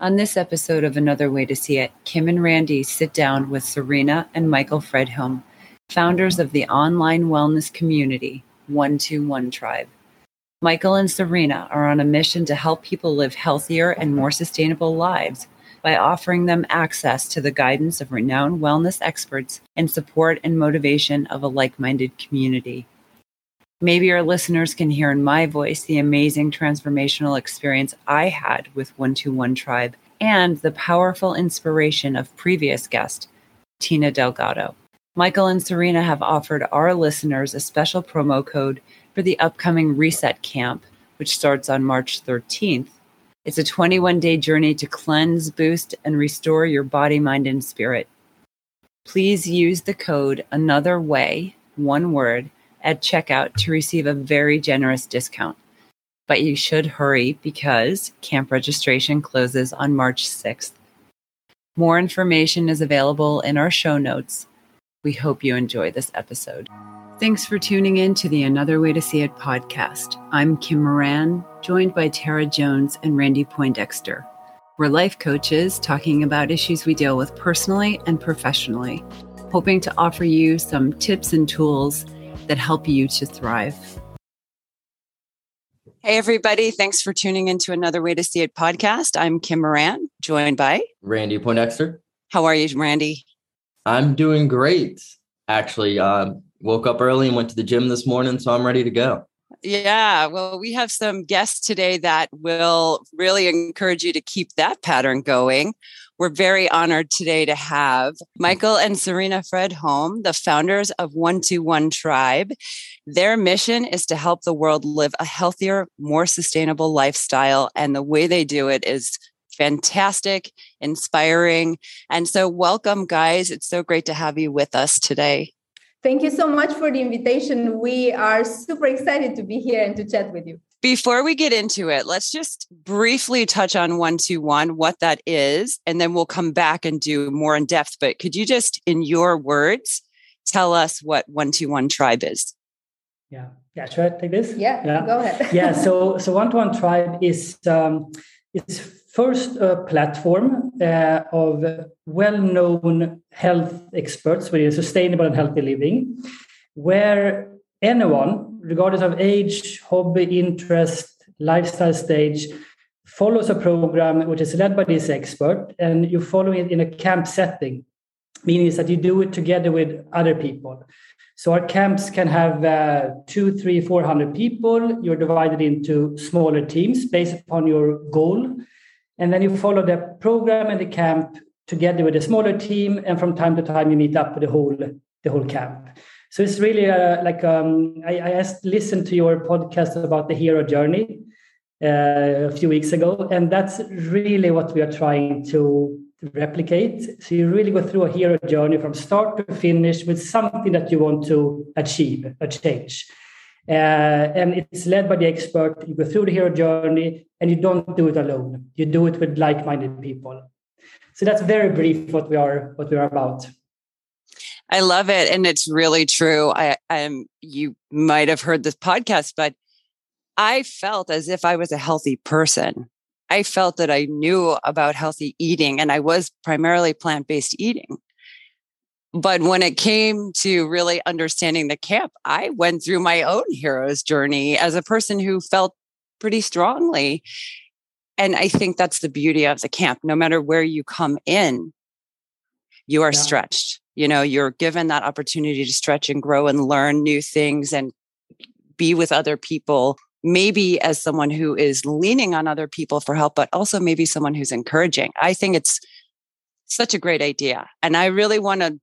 On this episode of Another Way to See It, Kim and Randy sit down with Serena and Michael Fredholm, founders of the online wellness community, 121 Tribe. Michael and Serena are on a mission to help people live healthier and more sustainable lives by offering them access to the guidance of renowned wellness experts and support and motivation of a like minded community. Maybe our listeners can hear in my voice the amazing transformational experience I had with 121 Tribe and the powerful inspiration of previous guest, Tina Delgado. Michael and Serena have offered our listeners a special promo code for the upcoming Reset Camp, which starts on March 13th. It's a 21 day journey to cleanse, boost, and restore your body, mind, and spirit. Please use the code Another Way, one word, at checkout to receive a very generous discount. But you should hurry because camp registration closes on March 6th. More information is available in our show notes. We hope you enjoy this episode. Thanks for tuning in to the Another Way to See It podcast. I'm Kim Moran, joined by Tara Jones and Randy Poindexter. We're life coaches talking about issues we deal with personally and professionally, hoping to offer you some tips and tools that help you to thrive. Hey, everybody. Thanks for tuning in to another Way to See It podcast. I'm Kim Moran, joined by Randy Poindexter. How are you, Randy? I'm doing great. Actually, uh, woke up early and went to the gym this morning, so I'm ready to go. Yeah, well, we have some guests today that will really encourage you to keep that pattern going. We're very honored today to have Michael and Serena Fred Fredholm, the founders of 121 Tribe. Their mission is to help the world live a healthier, more sustainable lifestyle. And the way they do it is fantastic, inspiring. And so, welcome, guys. It's so great to have you with us today. Thank you so much for the invitation. We are super excited to be here and to chat with you. Before we get into it, let's just briefly touch on 121, what that is, and then we'll come back and do more in depth. But could you just, in your words, tell us what 121 Tribe is? Yeah. Yeah. Should I take this? Yeah. yeah. Go ahead. yeah. So, so 121 Tribe is, um, it's first a platform uh, of well-known health experts within sustainable and healthy living, where anyone regardless of age, hobby, interest, lifestyle stage, follows a program which is led by this expert, and you follow it in a camp setting, meaning that you do it together with other people. So our camps can have uh, two, three, four hundred people. You're divided into smaller teams based upon your goal, and then you follow the program and the camp together with a smaller team. And from time to time, you meet up with the whole the whole camp. So it's really uh, like um, I, I asked, listened to your podcast about the hero journey uh, a few weeks ago, and that's really what we are trying to replicate. So you really go through a hero journey from start to finish with something that you want to achieve, a change. Uh, and it's led by the expert. You go through the hero journey, and you don't do it alone. You do it with like-minded people. So that's very brief what we are what we are about. I love it. And it's really true. I am, you might have heard this podcast, but I felt as if I was a healthy person. I felt that I knew about healthy eating and I was primarily plant based eating. But when it came to really understanding the camp, I went through my own hero's journey as a person who felt pretty strongly. And I think that's the beauty of the camp. No matter where you come in, you are yeah. stretched you know you're given that opportunity to stretch and grow and learn new things and be with other people maybe as someone who is leaning on other people for help but also maybe someone who's encouraging. I think it's such a great idea and i really want to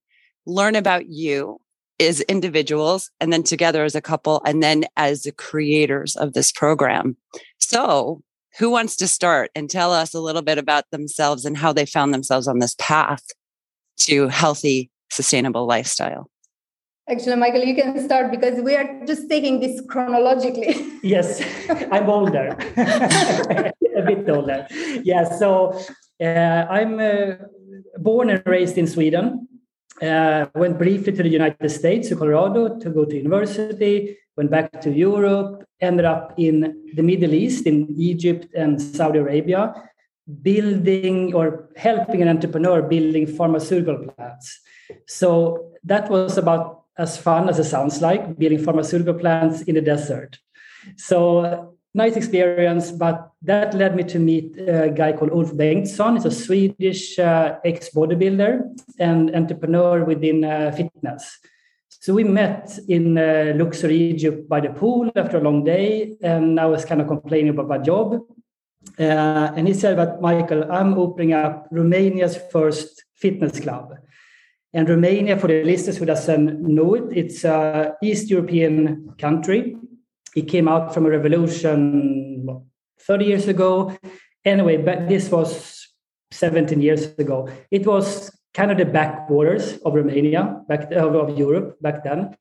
learn about you as individuals and then together as a couple and then as the creators of this program. So who wants to start and tell us a little bit about themselves and how they found themselves on this path to healthy sustainable lifestyle? Actually, Michael, you can start because we are just taking this chronologically. yes, I'm older, a bit older. Yeah, so uh, I'm uh, born and raised in Sweden. Uh, went briefly to the United States, to Colorado, to go to university. Went back to Europe. Ended up in the Middle East, in Egypt and Saudi Arabia, building or helping an entrepreneur building pharmaceutical plants. So that was about as fun as it sounds like, building pharmaceutical plants in the desert. So nice experience, but that led me to meet a guy called Ulf Bengtsson. He's a Swedish uh, ex bodybuilder and entrepreneur within uh, fitness. So we met in uh, Luxor, Egypt, by the pool after a long day, and I was kind of complaining about my job. Uh, and he said, "But Michael, I'm opening up Romania's first fitness club." And Romania, for the listeners who doesn't know um, it, it's a East European country. It came out from a revolution 30 years ago. Anyway, but this was 17 years ago. It was kind of the backwaters of Romania, back of, Europe back then.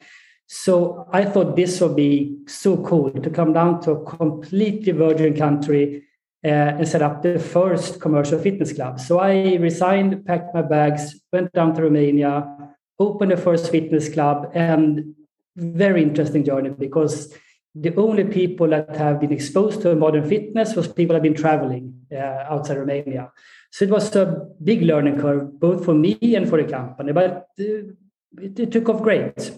So I thought this would be so cool to come down to a completely virgin country and set up the first commercial fitness club. So I resigned, packed my bags, went down to Romania, opened the first fitness club, and very interesting journey because the only people that have been exposed to modern fitness was people that have been traveling uh, outside Romania. So it was a big learning curve, both for me and for the company, but uh, it, it, took off great.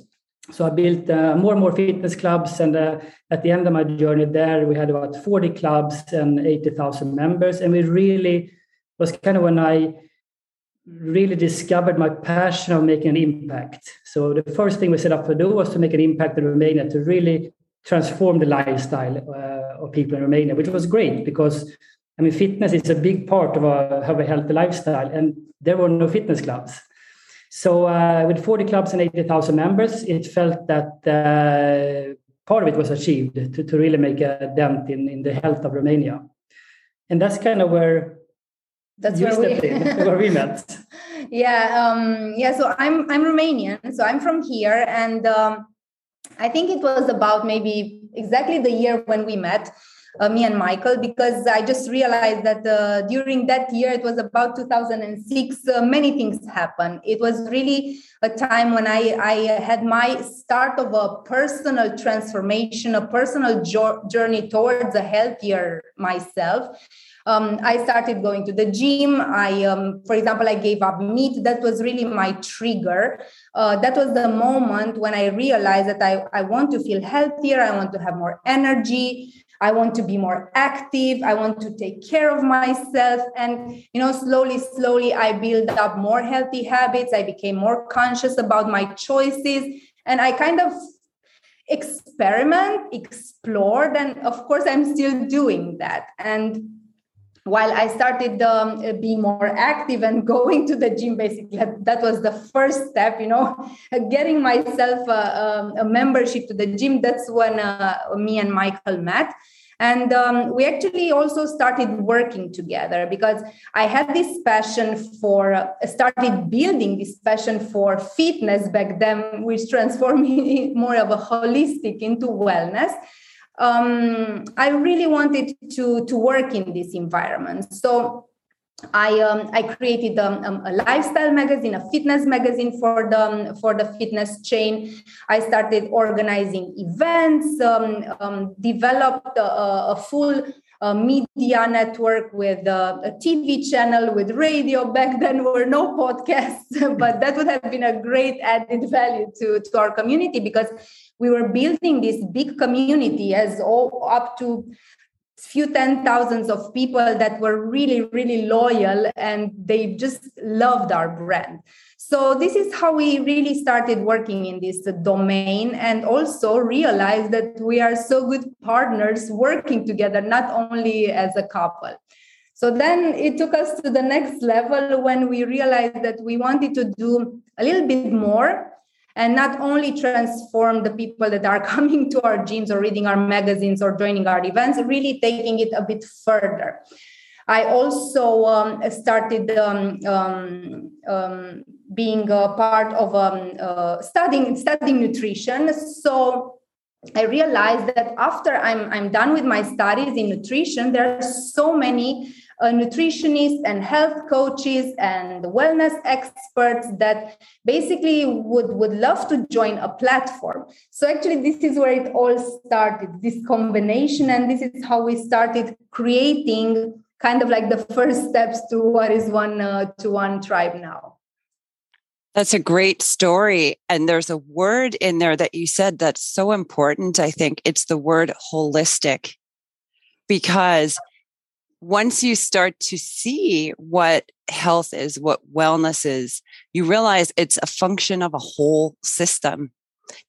So I built uh, more and more fitness clubs, and uh, at the end of my journey there, we had about 40 clubs and 80,000 members, and we really was kind of when I really discovered my passion of making an impact. So the first thing we set up to do was to make an impact in Romania to really transform the lifestyle uh, of people in Romania, which was great because I mean, fitness is a big part of a, of a healthy lifestyle, and there were no fitness clubs. So, uh, with 40 clubs and 80,000 members, it felt that uh, part of it was achieved to, to really make a dent in, in the health of Romania. And that's kind of where that's where we, in, where we met. Yeah, um, yeah. So I'm I'm Romanian, so I'm from here, and um, I think it was about maybe exactly the year when we met uh, me and Michael, because I just realized that uh, during that year, it was about 2006, uh, many things happened. It was really a time when I, I had my start of a personal transformation, a personal jo- journey towards a healthier myself. Um, I started going to the gym. I, um, for example, I gave up meat. That was really my trigger. Uh, that was the moment when I realized that I, I want to feel healthier. I want to have more energy. I want to be more active. I want to take care of myself. And, you know, slowly, slowly, I build up more healthy habits. I became more conscious about my choices. And I kind of experiment, explored. And of course, I'm still doing that. And while I started um, being more active and going to the gym, basically, that was the first step, you know, getting myself a, um, a membership to the gym. That's when uh, me and Michael met. And um, we actually also started working together because I had this passion for, uh, started building this passion for fitness back then, which transformed me more of a holistic into wellness um, I really wanted to to work in this environment. So I um, I created um, um, a lifestyle magazine, a fitness magazine for the um, for the fitness chain. I started organizing events, um, developed a, a full a media network with a, a, TV channel, with radio. Back then, were no podcasts, but that would have been a great added value to, to our community because we were building this big community as all up to few ten thousands of people that were really really loyal and they just loved our brand. So this is how we really started working in this domain and also realized that we are so good partners working together not only as a couple. So then it took us to the next level when we realized that we wanted to do a little bit more and not only transform the people that are coming to our gyms or reading our magazines or joining our events, really taking it a bit further. I also um, started um, um, um being a part of um, uh, studying studying nutrition. So I realized that after I'm I'm done with my studies in nutrition, there are so many uh, nutritionists and health coaches and wellness experts that basically would, would love to join a platform. So, actually, this is where it all started this combination, and this is how we started creating kind of like the first steps to what is one uh, to one tribe now. That's a great story. And there's a word in there that you said that's so important. I think it's the word holistic, because once you start to see what health is, what wellness is, you realize it's a function of a whole system,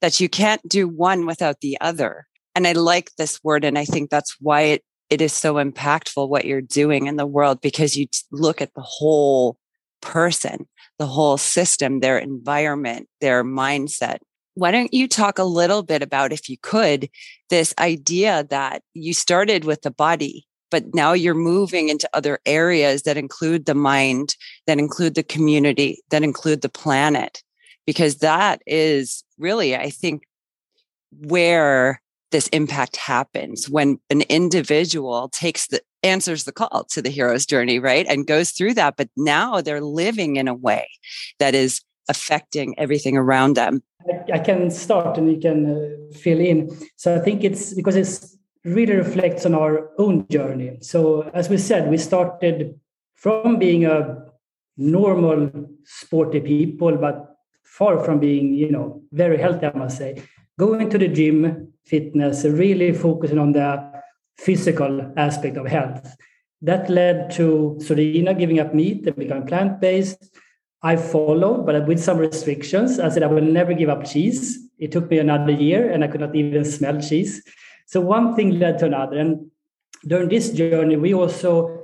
that you can't do one without the other. And I like this word. And I think that's why it, it is so impactful what you're doing in the world because you look at the whole person, the whole system, their environment, their mindset. Why don't you talk a little bit about, if you could, this idea that you started with the body but now you're moving into other areas that include the mind, that include the community, that include the planet, because that is really, I think, where this impact happens when an individual takes the answers the call to the hero's journey, right? And goes through that. But now they're living in a way that is affecting everything around them. I, I can start and you can uh, fill in. So I think it's because it's really reflects on our own journey. So, as we said, we started from being a normal, sporty people, but far from being, you know, very healthy, I must say. Going to the gym, fitness, really focusing on the physical aspect of health. That led to Sorina giving up meat and becoming plant based. I followed, but with some restrictions. I said I will never give up cheese. It took me another year and I could not even smell cheese. So one thing led to another. And during this journey, we also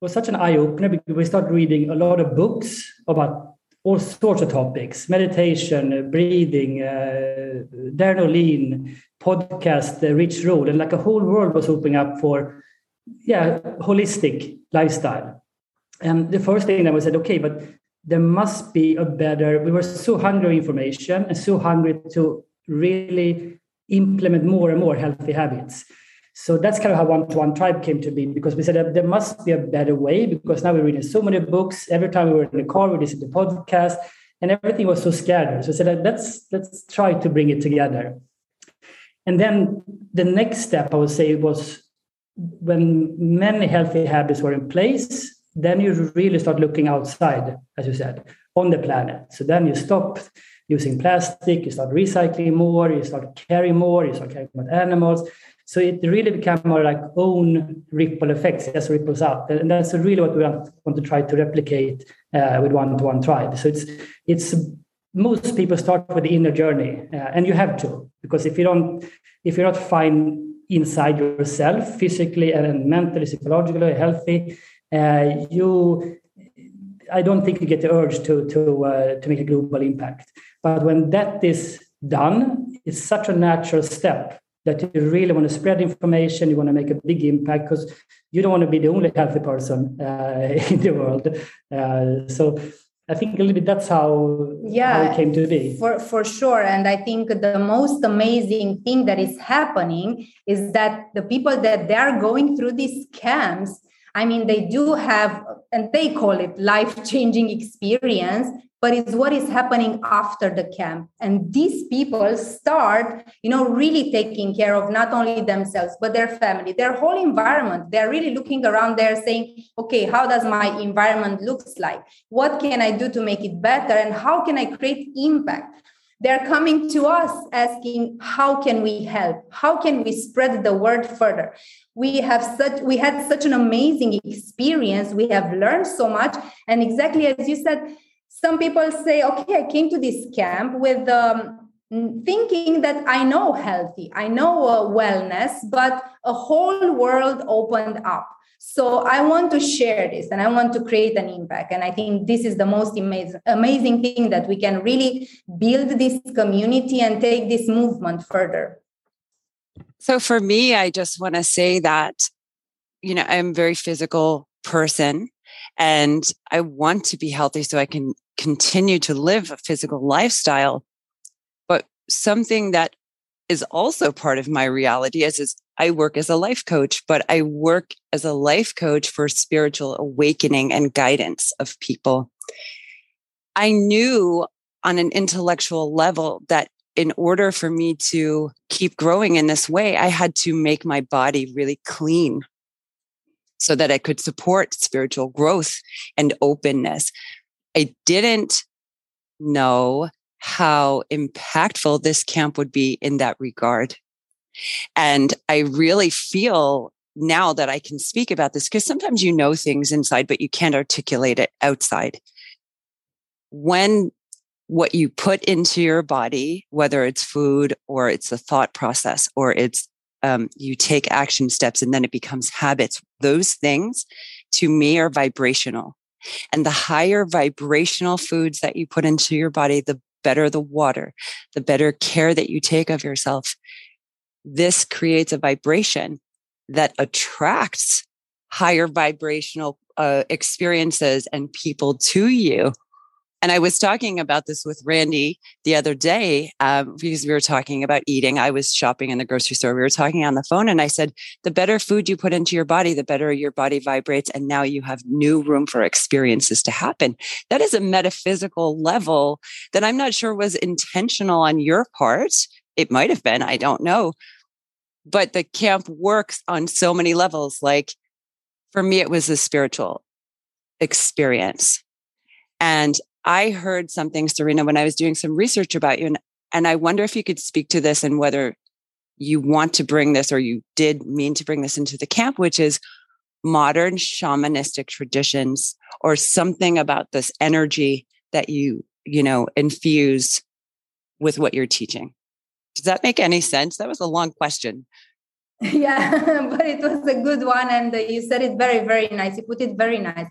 was such an eye opener because we started reading a lot of books about all sorts of topics meditation, breathing, uh, Darin Olien, podcast, uh, Rich Roll, and like a whole world was opening up for, yeah, holistic lifestyle. And the first thing that we said, okay, but there must be a better, we were so hungry information and so hungry to really implement more and more healthy habits. So that's kind of how One to One Tribe came to be because we said that there must be a better way because now we're reading so many books. Every time we were in the car, we listened to podcast, and everything was so scattered. So I said, let's let's try to bring it together. And then the next step I would say was when many healthy habits were in place, then you really start looking outside, as you said, on the planet. So then you stop using plastic, you start recycling more, you start caring more, you start caring about animals. So it really became more like own ripple effects, just ripples out. And that's really what we want, want to try to replicate uh, with one-to-one tribe. So it's it's most people start with the inner journey, uh, and you have to because if you don't, if you're not fine inside yourself, physically and mentally, psychologically healthy, uh, you I don't think you get the urge to to uh, to make a global impact. But when that is done, it's such a natural step that you really want to spread information. You want to make a big impact because you don't want to be the only healthy person uh, in the world. Uh, so I think a little bit that's how, yeah, how it came to be. For, for sure. And I think the most amazing thing that is happening is that the people that they are going through these camps, I mean, they do have, and they call it life changing experience but it's what is happening after the camp. And these people start you know really taking care of not only themselves but their family their whole environment. They're really looking around there saying okay how does my environment looks like? What can i do to make it better? And how can i create impact they're coming to us asking how can we help? How can we spread the word further? We have such we had such an amazing experience. We have learned so much. And exactly as you said some people say, okay, I came to this camp with um, thinking that I know healthy, I know uh, wellness, but a whole world opened up. So I want to share this and I want to create an impact. And I think this is the most amazing, amazing thing that we can really build this community and take this movement further. So for me, I just want to say that, you know, I'm a very physical person and I want to be healthy so I can continue to live a physical lifestyle. But something that is also part of my reality as is I work as a life coach, but I work as a life coach for spiritual awakening and guidance of people. I knew on an intellectual level that in order for me to keep growing in this way, I had to make my body really clean so that I could support spiritual growth and openness. I didn't know how impactful this camp would be in that regard. And I really feel now that I can speak about this because sometimes you know things inside, but you can't articulate it outside. When what you put into your body, whether it's food or it's a thought process or it's um, you take action steps and then it becomes habits, those things to me are vibrational. And the higher vibrational foods that you put into your body, the better the water, the better care that you take of yourself. This creates a vibration that attracts higher vibrational uh, experiences and people to you. And I was talking about this with Randy the other day um, because we were talking about eating. I was shopping in the grocery store. We were talking on the phone, and I said, The better food you put into your body, the better your body vibrates. And now you have new room for experiences to happen. That is a metaphysical level that I'm not sure was intentional on your part. It might have been, I don't know. But the camp works on so many levels. Like for me, it was a spiritual experience. And I heard something, Serena, when I was doing some research about you. And, and I wonder if you could speak to this and whether you want to bring this or you did mean to bring this into the camp, which is modern shamanistic traditions or something about this energy that you, you know, infuse with what you're teaching. Does that make any sense? That was a long question. Yeah, but it was a good one. And you said it very, very nice. You put it very nice.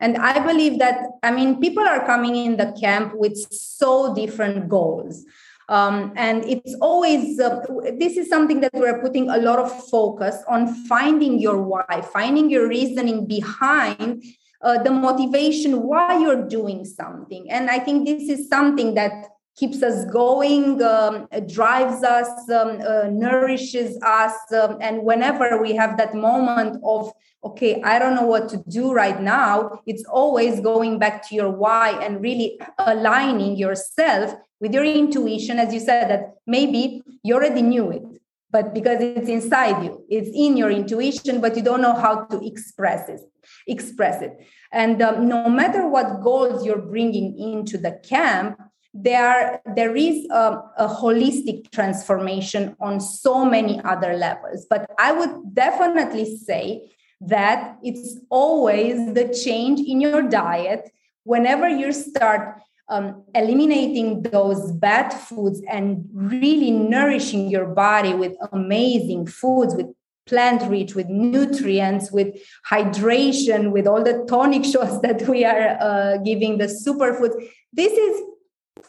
And I believe that, I mean, people are coming in the camp with so different goals. Um, and it's always, uh, this is something that we're putting a lot of focus on finding your why, finding your reasoning behind uh, the motivation why you're doing something. And I think this is something that keeps us going, um, drives us, um, uh, nourishes us. Um, and whenever we have that moment of, okay, I don't know what to do right now, it's always going back to your why and really aligning yourself with your intuition. As you said, that maybe you already knew it. But because it's inside you, it's in your intuition, but you don't know how to express it. Express it, and um, no matter what goals you're bringing into the camp, there there is a, a, holistic transformation on so many other levels but i would definitely say that it's always the change in your diet whenever you start um, eliminating those bad foods and really nourishing your body with amazing foods with plant rich with nutrients with hydration with all the tonic shots that we are uh, giving the superfoods. This is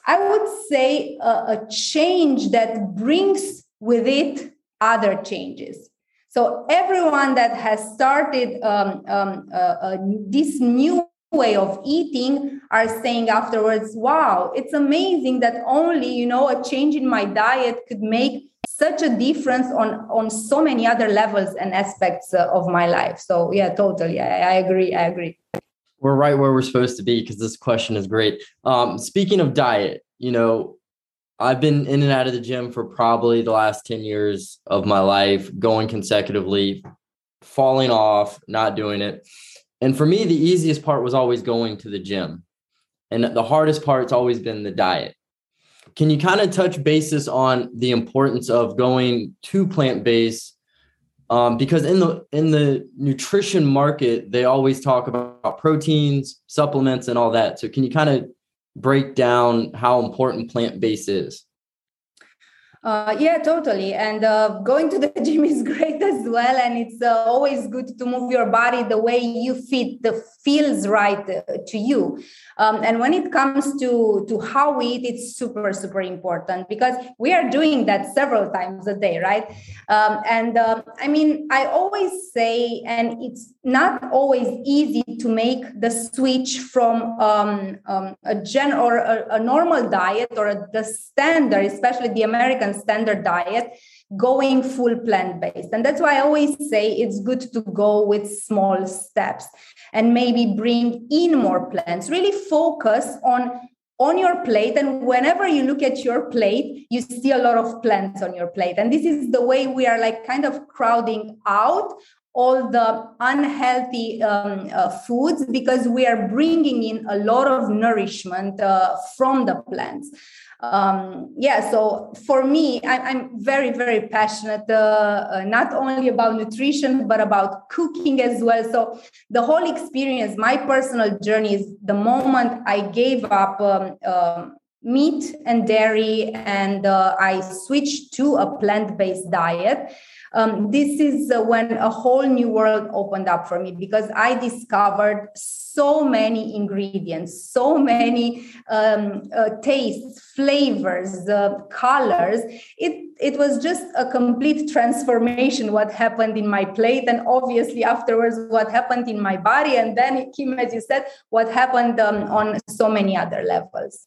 I would say a, a change that brings with it other changes. So everyone that has started um, um, uh, uh, this new way of eating are saying afterwards, "Wow, it's amazing that only you know a change in my diet could make such a difference on on so many other levels and aspects uh, of my life." So yeah, totally, I, I agree. I agree we're right where we're supposed to be because this question is great. Um, speaking of diet, you know, I've been in and out of the gym for probably the last 10 years of my life, going consecutively, falling off, not doing it. And for me, the easiest part was always going to the gym. And the hardest part's always been the diet. Can you kind of touch basis on the importance of going to plant based um, because in the in the nutrition market they always talk about proteins supplements and all that. So can you kind of break down how important plant-based is uh, yeah, totally. And uh, going to the gym is great as well. And it's uh, always good to move your body the way you fit, the feels right uh, to you. Um, and when it comes to, to how we eat, it's super, super important because we are doing that several times a day, right? Um, and um, I mean, I always say, and it's not always easy to make the switch from um, um, a gen or a, a normal diet or a, the standard, especially the American standard diet going full plant based. And that's why I always say it's good to go with small steps and maybe bring in more plants. Really focus on on your plate and whenever you look at your plate you see a lot of plants on your plate and this is the way we are like kind of crowding out all the unhealthy um, uh, foods because we are bringing in a lot of nourishment uh, from the plants um, yeah so for me I, am very very passionate uh, uh, not only about nutrition but about cooking as well. So the whole experience my personal journey is the moment i gave up um, uh, meat and dairy and uh, i switched to a plant-based diet um, this is uh, when a whole new world opened up for me because I discovered so many ingredients, so many um, uh, tastes, flavors, uh, colors. It it was just a complete transformation. What happened in my plate, and obviously afterwards, what happened in my body, and then Kim, as you said, what happened um, on so many other levels.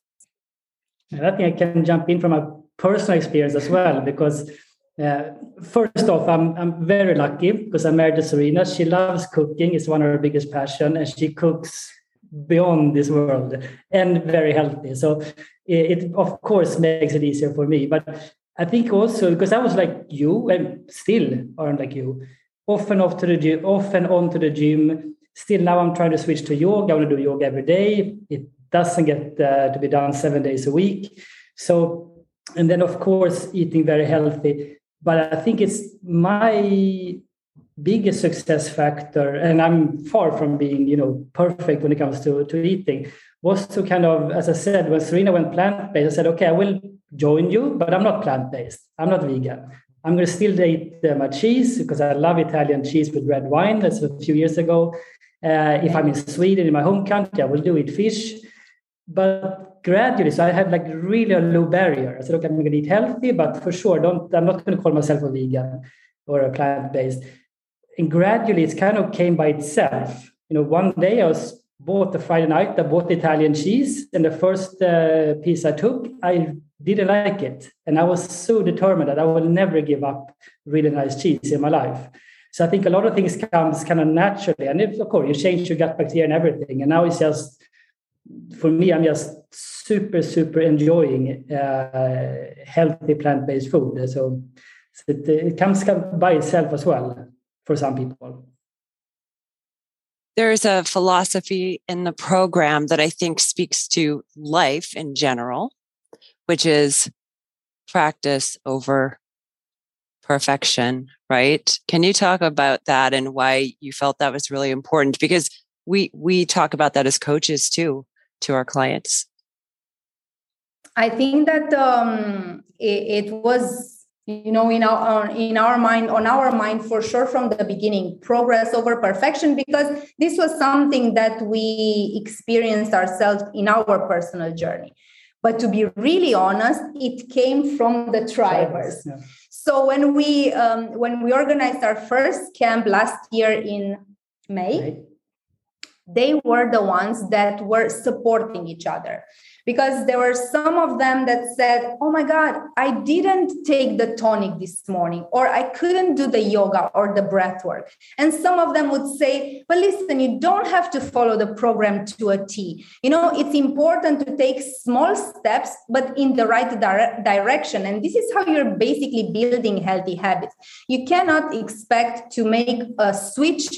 I think I can jump in from a personal experience as well because uh, first off, I'm I'm very lucky because I'm married Serena. She loves cooking; it's one of her biggest passion, and she cooks beyond this world and very healthy. So it, it of course makes it easier for me. But I think also because I was like you and still aren't like you, often off to the gym, often on to the gym. Still now I'm trying to switch to yoga. I want to do yoga every day. It doesn't get uh, to be done seven days a week. So and then of course eating very healthy but I think it's my biggest success factor, and I'm far from being, you know, perfect when it comes to, to eating, was to kind of, as I said, when Serena went plant-based, I said, okay, I will join you, but I'm not plant-based. I'm not vegan. I'm going to still eat my cheese because I love Italian cheese with red wine. That's a few years ago. Uh, if I'm in Sweden, in my home country, I will do eat fish. But gradually, so I had like really a low barrier. I said, okay, I'm going to eat healthy, but for sure, don't. I'm not going to call myself a vegan or a plant based. And gradually, it kind of came by itself. You know, one day I was bought the Friday night. I bought Italian cheese, and the first uh, piece I took, I didn't like it, and I was so determined that I will never give up really nice cheese in my life. So I think a lot of things comes kind of naturally, and if, of course you change your gut bacteria and everything, and now it's just for me, I'm just super, super enjoying uh, healthy plant-based food. So, so it, it comes by itself as well for some people. There's a philosophy in the program that I think speaks to life in general, which is practice over perfection, right? Can you talk about that and why you felt that was really important? Because we we talk about that as coaches too to our clients? I think that um, it, it, was you know in our in our mind on our mind for sure from the beginning progress over perfection because this was something that we experienced ourselves in our personal journey but to be really honest it came from the tribers yeah. so when we um, when we organized our first camp last year in may right they were the ones that were supporting each other. Because there were some of them that said oh my god i didn't take the tonic this morning or i couldn't do the yoga or the breath work. And some of them would say but listen you don't have to follow the program to a t. You know it's important to take small steps but in the right dire- direction. And this is how you're basically building healthy habits. You cannot expect to make a switch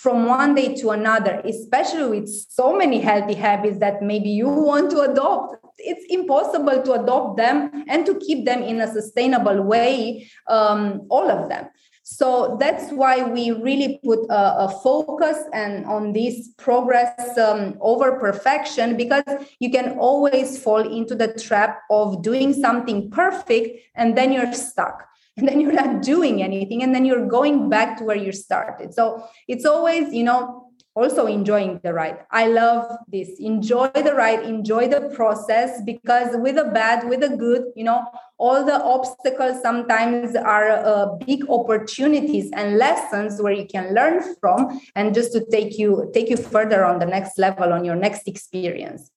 from one day to another, especially with so many healthy habits that maybe you want to adopt. It's impossible to adopt them and to keep them in a sustainable way, um, all of them. So that's why we really put a, a focus and on this progress um, over perfection because you can always fall into the trap of doing something perfect and then you're stuck and then you're not doing anything and then you're going back to where you started. So it's always you know also enjoying the ride. I love this. Enjoy the ride enjoy the process because with a bad with a good you know all the obstacles sometimes are uh, big opportunities and lessons where you can learn from and just to take you take you further on the next level on your next experience.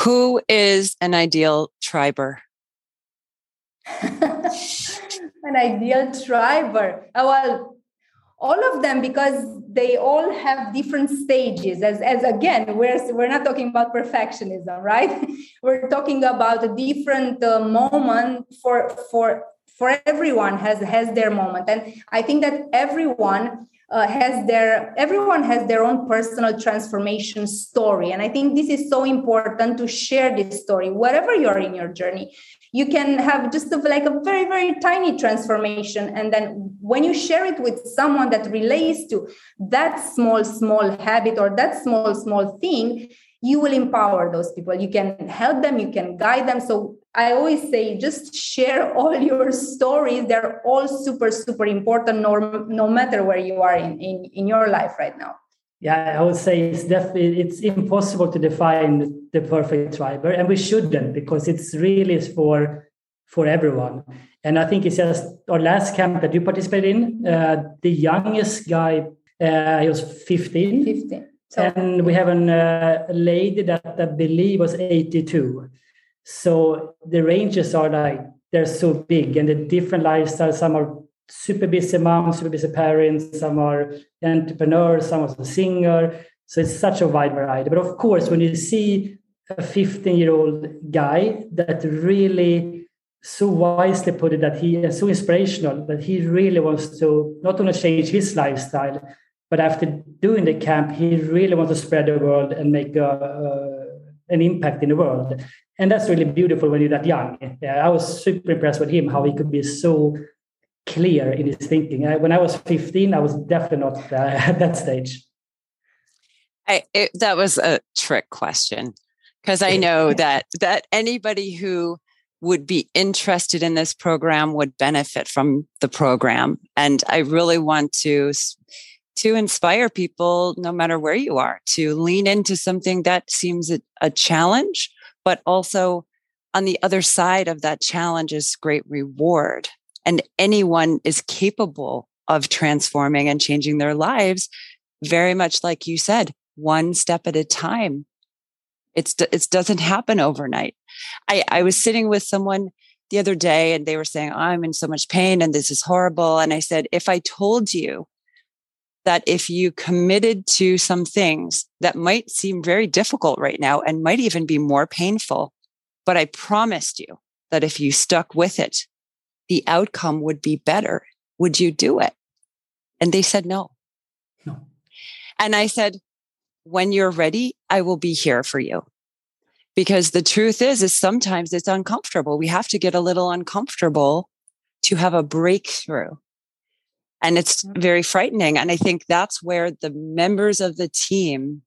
Who is an ideal triber an ideal triber? Uh, well, all of them because they all have different stages. As, as again we're, we're not talking about perfectionism right? We're talking about a different uh, moment for for for everyone has has their moment. And i think that everyone uh, has their everyone has their own personal transformation story. And i think this is so important to share this story. Wherever you are in your journey you can have just a, like a very very tiny transformation. And then when you share it with someone that relates to that small small habit or that small small thing you will empower those people. You can help them. You can guide them. So i always say just share all your stories. They're all super super important no, no matter where you are in, in in your life right now. Yeah i would say it's definitely it's impossible to define the perfect triber, and we shouldn't because it's really for for everyone. And i think it's just our last camp that you participated in uh, the youngest guy uh, he was 15 15 so, and we have an, uh, a lady that I believe was 82. So the ranges are like, they're so big and the different lifestyles. Some are super busy moms, super busy parents, some are entrepreneurs, some are a singer. So it's such a wide variety. But of course, when you see a 15 year old guy that really so wisely put it that he is so inspirational that he really wants to not only change his lifestyle, but after doing the camp, he really wants to spread the world and make a, uh, an impact in the world. And that's really beautiful when you're that young. Yeah, I was super impressed with him, how he could be so clear in his thinking. I, when I was 15, I was definitely not uh, at that stage. I, it, that was a trick question because I know that that anybody who would be interested in this program would benefit from the program, and I really want to to inspire people, no matter where you are, to lean into something that seems a, challenge, but also on the other side of that challenge is great reward. And anyone is capable of transforming and changing their lives, very much like you said, one step at a time. It's, it doesn't happen overnight. I, I was sitting with someone the other day and they were saying, oh, I'm in so much pain and this is horrible. And I said, if I told you that if you committed to some things that might seem very difficult right now and might even be more painful, but I promised you that if you stuck with it, the outcome would be better. Would you do it? And they said no. No. And I said, when you're ready, I will be here for you. Because the truth is, is sometimes it's uncomfortable. We have to get a little uncomfortable to have a breakthrough. And it's mm. very frightening. And I think that's where the members of the team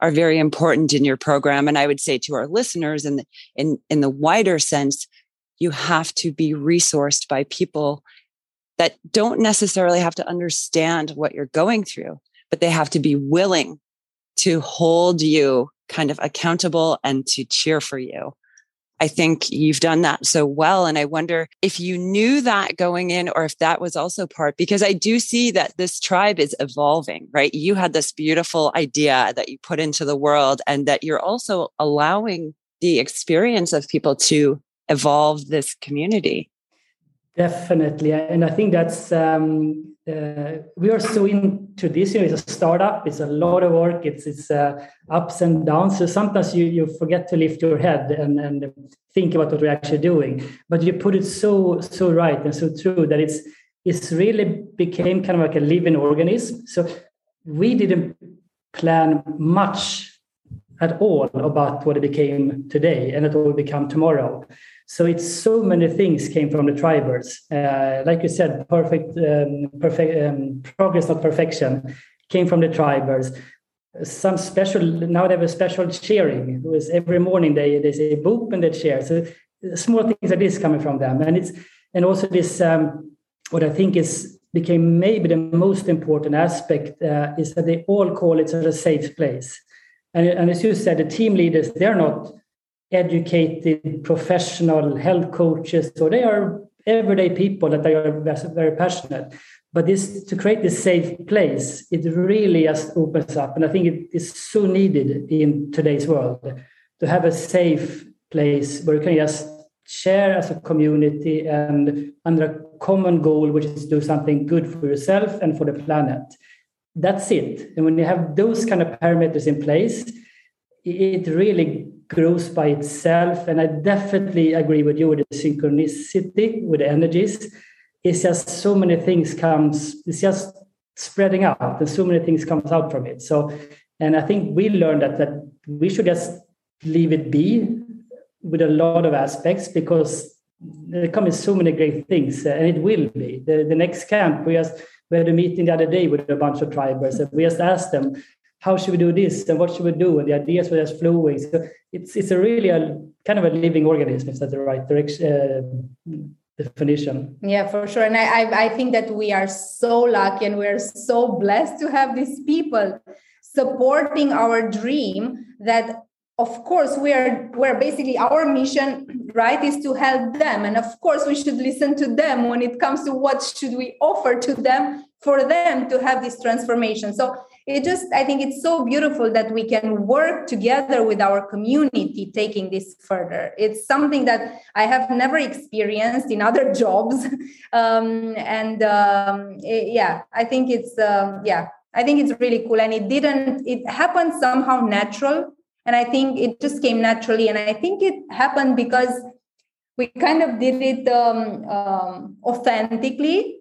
are very important in your program. And I would say to our listeners in the, in, in the wider sense, you have to be resourced by people that don't necessarily have to understand what you're going through, but they have to be willing to hold you kind of accountable and to cheer for you. I think you've done that so well. And I wonder if you knew that going in or if that was also part, because I do see that this tribe is evolving, right? You had this beautiful idea that you put into the world and that you're also allowing the experience of people to evolve this community. Definitely. And I think that's um, uh, we are so into this. You know, it's a startup. It's a lot of work. It's it's uh, ups and downs. So sometimes you you forget to lift your head and and think about what we're actually doing. But you put it so so right and so true that it's it's really became kind of like a living organism. So we didn't plan much at all about what it became today and it will become tomorrow. So it's so many things came from the tribers. Uh, like you said, perfect, um, perfect um, progress, not perfection, came from the tribers. Some special now they have a special cheering. It was every morning they they say boop and they cheer. So small things like this coming from them, and it's and also this um, what I think is became maybe the most important aspect uh, is that they all call it a safe place. And, and as you said, the team leaders they're not educated professional health coaches so they are everyday people that they are very passionate. But this to create this safe place it really just opens up and i think it is so needed in today's world to have a safe place where you can just share as a community and under a common goal which is to do something good for yourself and for the planet. That's it. And when you have those kind of parameters in place it really grows by itself. And I definitely agree with you with the synchronicity, with the energies. It's just so many things comes, it's just spreading out and so many things comes out from it. So, and I think we learned that, that we should just leave it be with a lot of aspects because there come so many great things uh, and it will be. The, the next camp, we just, we had a meeting the other day with a bunch of tribers and we just asked them, how should we do this and what should we do? And the ideas were just flowing. So it's it's a really a kind of a living organism. Is that the right direction? Uh, definition yeah for sure and I, I i think that we are so lucky and we're so blessed to have these people supporting our dream that of course we are we're basically our mission right is to help them and of course we should listen to them when it comes to what should we offer to them for them to have this transformation so it just i think it's so beautiful that we can work together with our community taking this further. It's something that i have never experienced in other jobs. Um, and um, it, yeah i think it's um, yeah i think it's really cool. And it didn't it happened somehow natural. And i think it just came naturally. And i think it happened because we kind of did it um, um, authentically.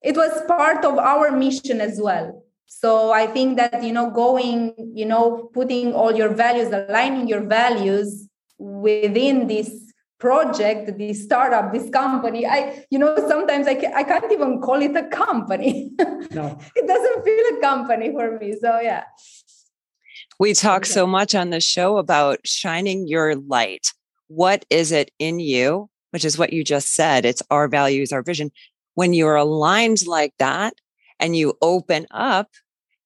It was part of our mission as well so i think that you know going you know putting all your values aligning your values within this project this startup this company i you know sometimes i, I can't even call it a company no. it doesn't feel a company for me so yeah we talk so much on the show about shining your light. What is it in you? Which is what you just said. It's our values, our vision. When you're aligned like that and you open up,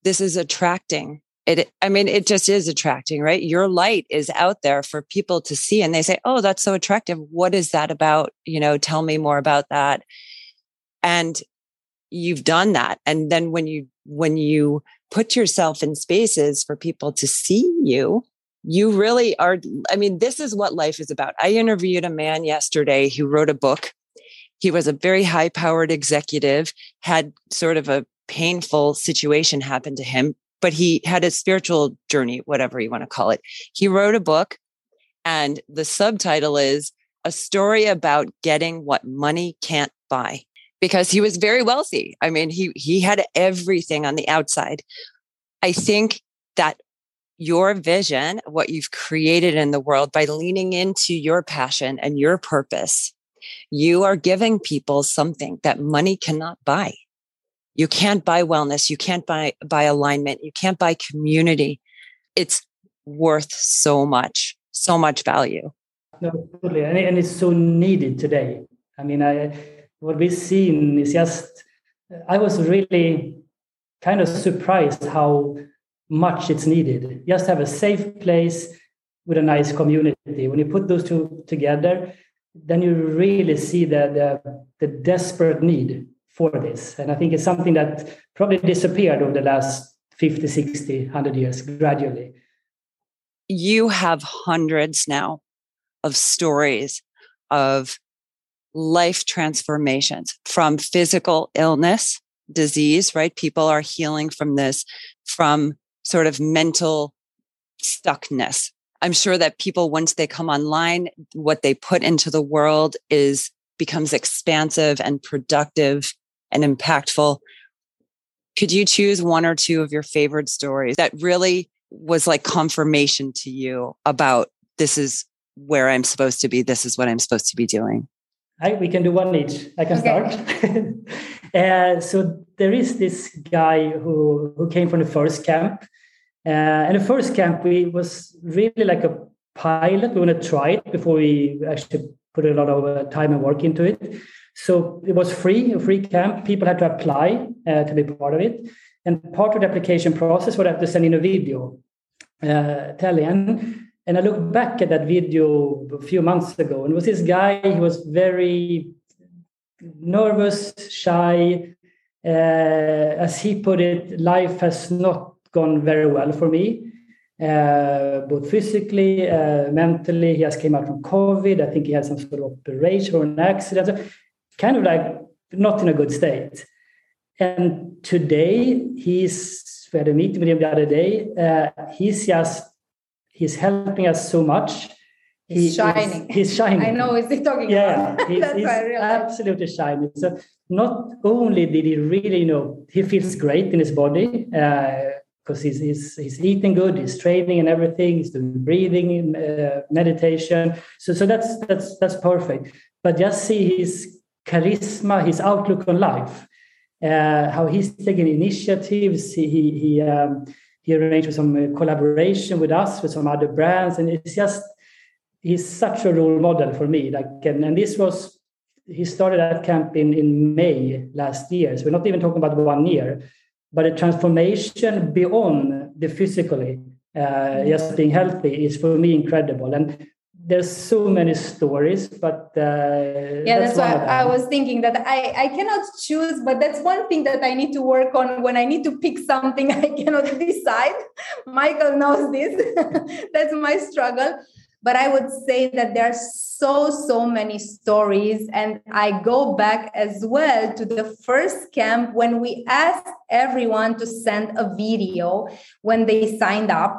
this is attracting. It, I mean, it just is attracting, right? Your light is out there for people to see and they say, Oh, that's so attractive. What is that about? You know, tell me more about that. And you've done that. And then when you, when you put yourself in spaces for people to see you, you really are. I mean, this is what life is about. I interviewed a man yesterday who wrote a book. He was a very high powered executive, had sort of a painful situation happen to him, but he had a spiritual journey, whatever you want to call it. He wrote a book, and the subtitle is A Story About Getting What Money Can't Buy because he was very wealthy. I mean, he he had everything on the outside. I think that your vision, what you've created in the world by leaning into your passion and your purpose, you are giving people something that money cannot buy. You can't buy wellness, you can't buy buy alignment, you can't buy community. It's worth so much, so much value. No, totally. And, it's so needed today. I mean, I what we've seen is just uh, i was really kind of surprised how much it's needed just have a safe place with a nice community when you put those two together then you really see the, the, the desperate need for this and i think it's something that probably disappeared over the last 50 60 100 years gradually you have hundreds now of stories of life transformations from physical illness, disease, right? People are healing from this, from sort of mental stuckness. I'm sure that people, once they come online, what they put into the world is becomes expansive and productive and impactful. Could you choose one or two of your favorite stories that really was like confirmation to you about this is where I'm supposed to be, this is what I'm supposed to be doing? I, we can do one each. I can okay. start. uh, so there is this guy who who came from the first camp, uh, and the first camp we was really like a pilot. We want to try it before we actually put a lot of uh, time and work into it. So it was free, a free camp. People had to apply uh, to be part of it, and part of the application process was have to send in a video uh, telling and I look back at that video a few months ago, and it was this guy. He was very nervous, shy. Uh, as he put it, life has not gone very well for me, uh, both physically, uh, mentally. He has came out from COVID. I think he had some sort of operation or an accident. So kind of like not in a good state. And today, he's we had a meeting with him the other day. Uh, he's just he's helping us so much. He's he shining. Is, he's shining. I know. Is he talking? Yeah, about? he's, he's absolutely shining. So not only did he really, you know, he feels great in his body because he's, he's he's eating good, he's training and everything. He's doing breathing, uh, meditation. So so that's that's that's perfect. But just see his charisma, his outlook on life, uh, how he's taking initiatives. He he. Um, he arranged some uh, collaboration with us with some other brands and it's just he's such a role model for me like and, and this was he started that camp in, in may last year so we're not even talking about one year but a transformation beyond the physically uh, just being healthy is for me incredible. And there's so many stories but uh, yeah that's, that's why i was thinking that i i cannot choose but that's one thing that i need to work on when i need to pick something i cannot decide. Michael knows this. That's my struggle but i would say that there are so so many stories and i go back as well to the first camp when we asked everyone to send a video when they signed up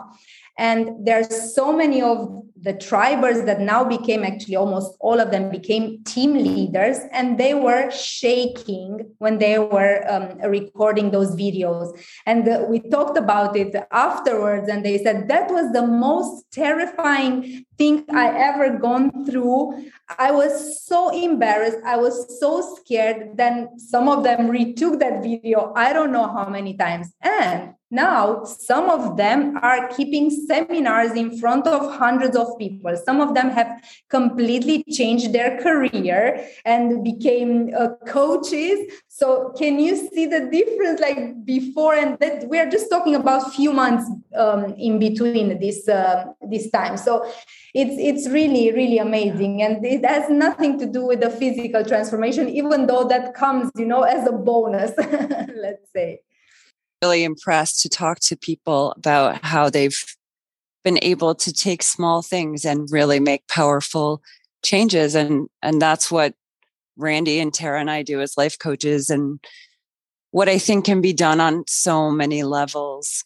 and there are so many of the tribers that now became actually almost all of them became team leaders and they were shaking when they were um, recording those videos. And we talked about it afterwards and they said that was the most terrifying thing i ever gone through. I was so embarrassed. I was so scared. Then some of them retook that video i don't know how many times. And now, some of them are keeping seminars in front of hundreds of people. Some of them have completely changed their career and became uh, coaches. So, can you see the difference, like before and that? We are just talking about few months um, in between this uh, this time. So, it's it's really really amazing, and it has nothing to do with the physical transformation, even though that comes, you know, as a bonus. let's say really impressed to talk to people about how they've been able to take small things and really make powerful changes and and that's what Randy and Tara and I do as life coaches and what I think can be done on so many levels.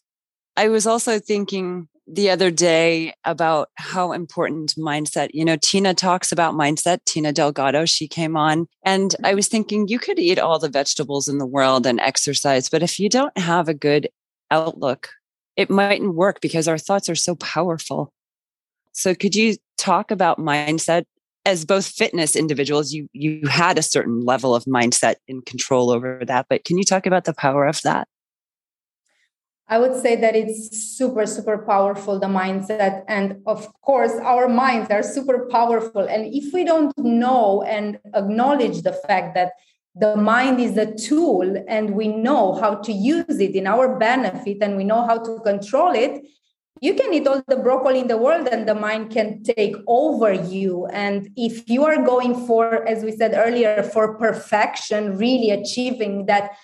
I was also thinking the other day about how important mindset, you know, Tina talks about mindset, Tina Delgado, she came on. And mm-hmm. I was thinking you could eat all the vegetables in the world and exercise, but if you don't have a good outlook, it mightn't work because our thoughts are so powerful. So could you talk about mindset as both fitness individuals you you had a certain level of mindset and control over that but can you talk about the power of that I would say that it's super, super powerful, the mindset. And of course, our minds are super powerful. And if we don't know and acknowledge the fact that the mind is a tool and we know how to use it in our benefit and we know how to control it, you can eat all the broccoli in the world and the mind can take over you. And if you are going for, as we said earlier, for perfection, really achieving that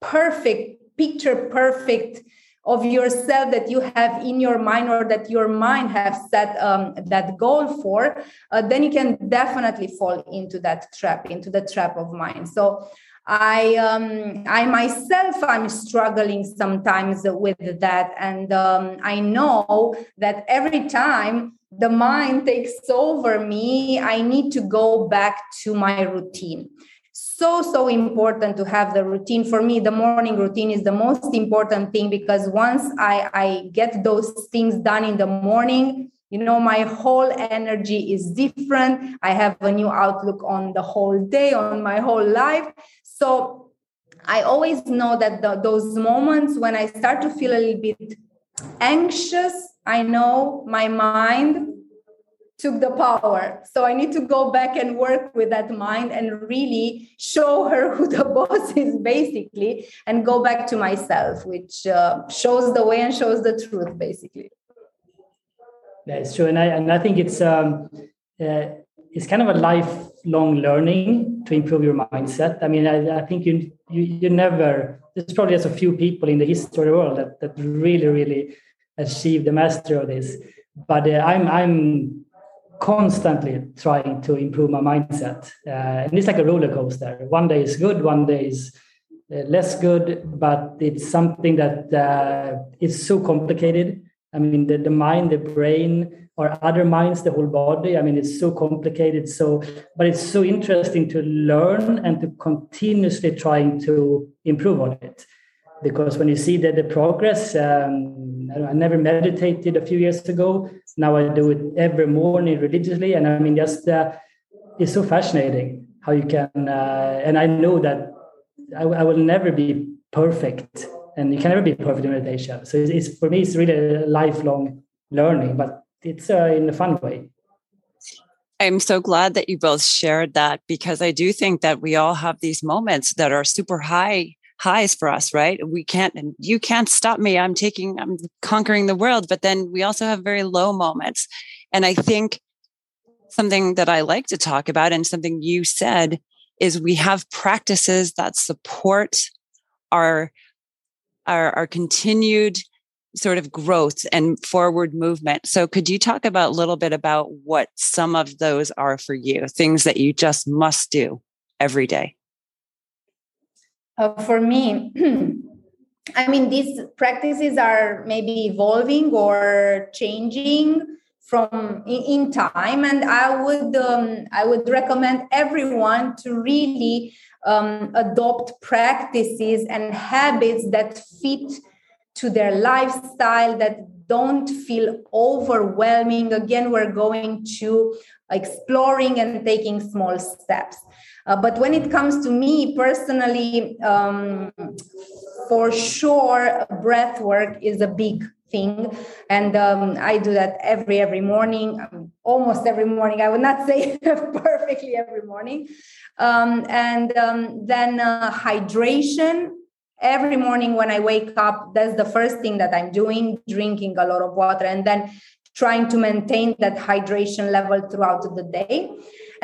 perfect, picture perfect of yourself that you have in your mind or that your mind have set um, that goal for uh, then you can definitely fall into that trap into the trap of mind. So i um, i myself i'm struggling sometimes with that. And um, i know that every time the mind takes over me i need to go back to my routine so so important to have the routine. For me the morning routine is the most important thing because once i i get those things done in the morning you know my whole energy is different. I have a new outlook on the whole day on my whole life. So i always know that the, those moments when i start to feel a little bit anxious i know my mind took the power. So I need to go back and work with that mind and really show her who the boss is, basically, and go back to myself, which uh, shows the way and shows the truth, basically. That's true, and I and I think it's um, uh, it's kind of a lifelong learning to improve your mindset. I mean, I, I think you, you you never. There's probably just a few people in the history of the world that that really really achieve the mastery of this. But uh, I'm I'm constantly trying to improve my mindset. Uh, and it's like a roller coaster. One day is good, one day is uh, less good, but it's something that uh, is so complicated. I mean, the, the mind, the brain, or other minds, the whole body. I mean, it's so complicated. So, but it's so interesting to learn and to continuously trying to improve on it. Because when you see that the progress, um, I never meditated a few years ago. Now I do it every morning religiously, and I mean, just uh, it's so fascinating how you can. Uh, and I know that I, I will never be perfect and you can never be perfect in meditation. So it's, it's for me, it's really a lifelong learning, but it's uh, in a fun way. I'm so glad that you both shared that because I do think that we all have these moments that are super high highs for us, right? We can't, you can't stop me. I'm taking, I'm conquering the world. But then we also have very low moments. And I think something that I like to talk about and something you said is we have practices that support our our, our continued sort of growth and forward movement. So could you talk about a little bit about what some of those are for you, things that you just must do every day? Uh, for me, I mean, these practices are maybe evolving or changing from in, time, and I would um, I would recommend everyone to really um, adopt practices and habits that fit to their lifestyle that don't feel overwhelming. Again we're going to exploring and taking small steps uh, but when it comes to me personally um, for sure breath work is a big thing. And um, i do that every every morning um, almost every morning. I would not say perfectly every morning. Um, and um, then uh, hydration. Every morning when i wake up that's the first thing that i'm doing drinking a lot of water and then trying to maintain that hydration level throughout the day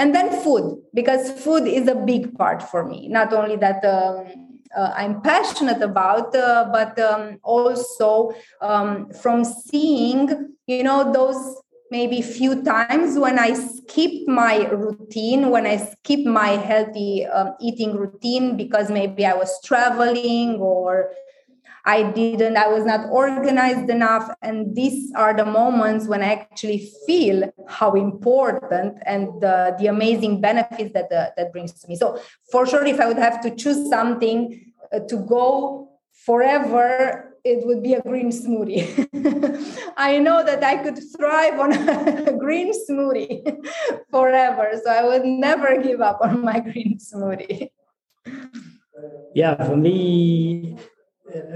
and then food because food is a big part for me. Not only that um, uh, I'm passionate about, uh, but um, also um, from seeing, you know, those maybe few times when I skip my routine, when I skip my healthy um, eating routine because maybe I was traveling or I didn't, I was not organized enough. And these are the moments when I actually feel how important and the, the amazing benefits that the, that brings to me. So, for sure, if I would have to choose something uh, to go forever, it would be a green smoothie. I know that I could thrive on a green smoothie forever. So I would never give up on my green smoothie. Yeah, for me,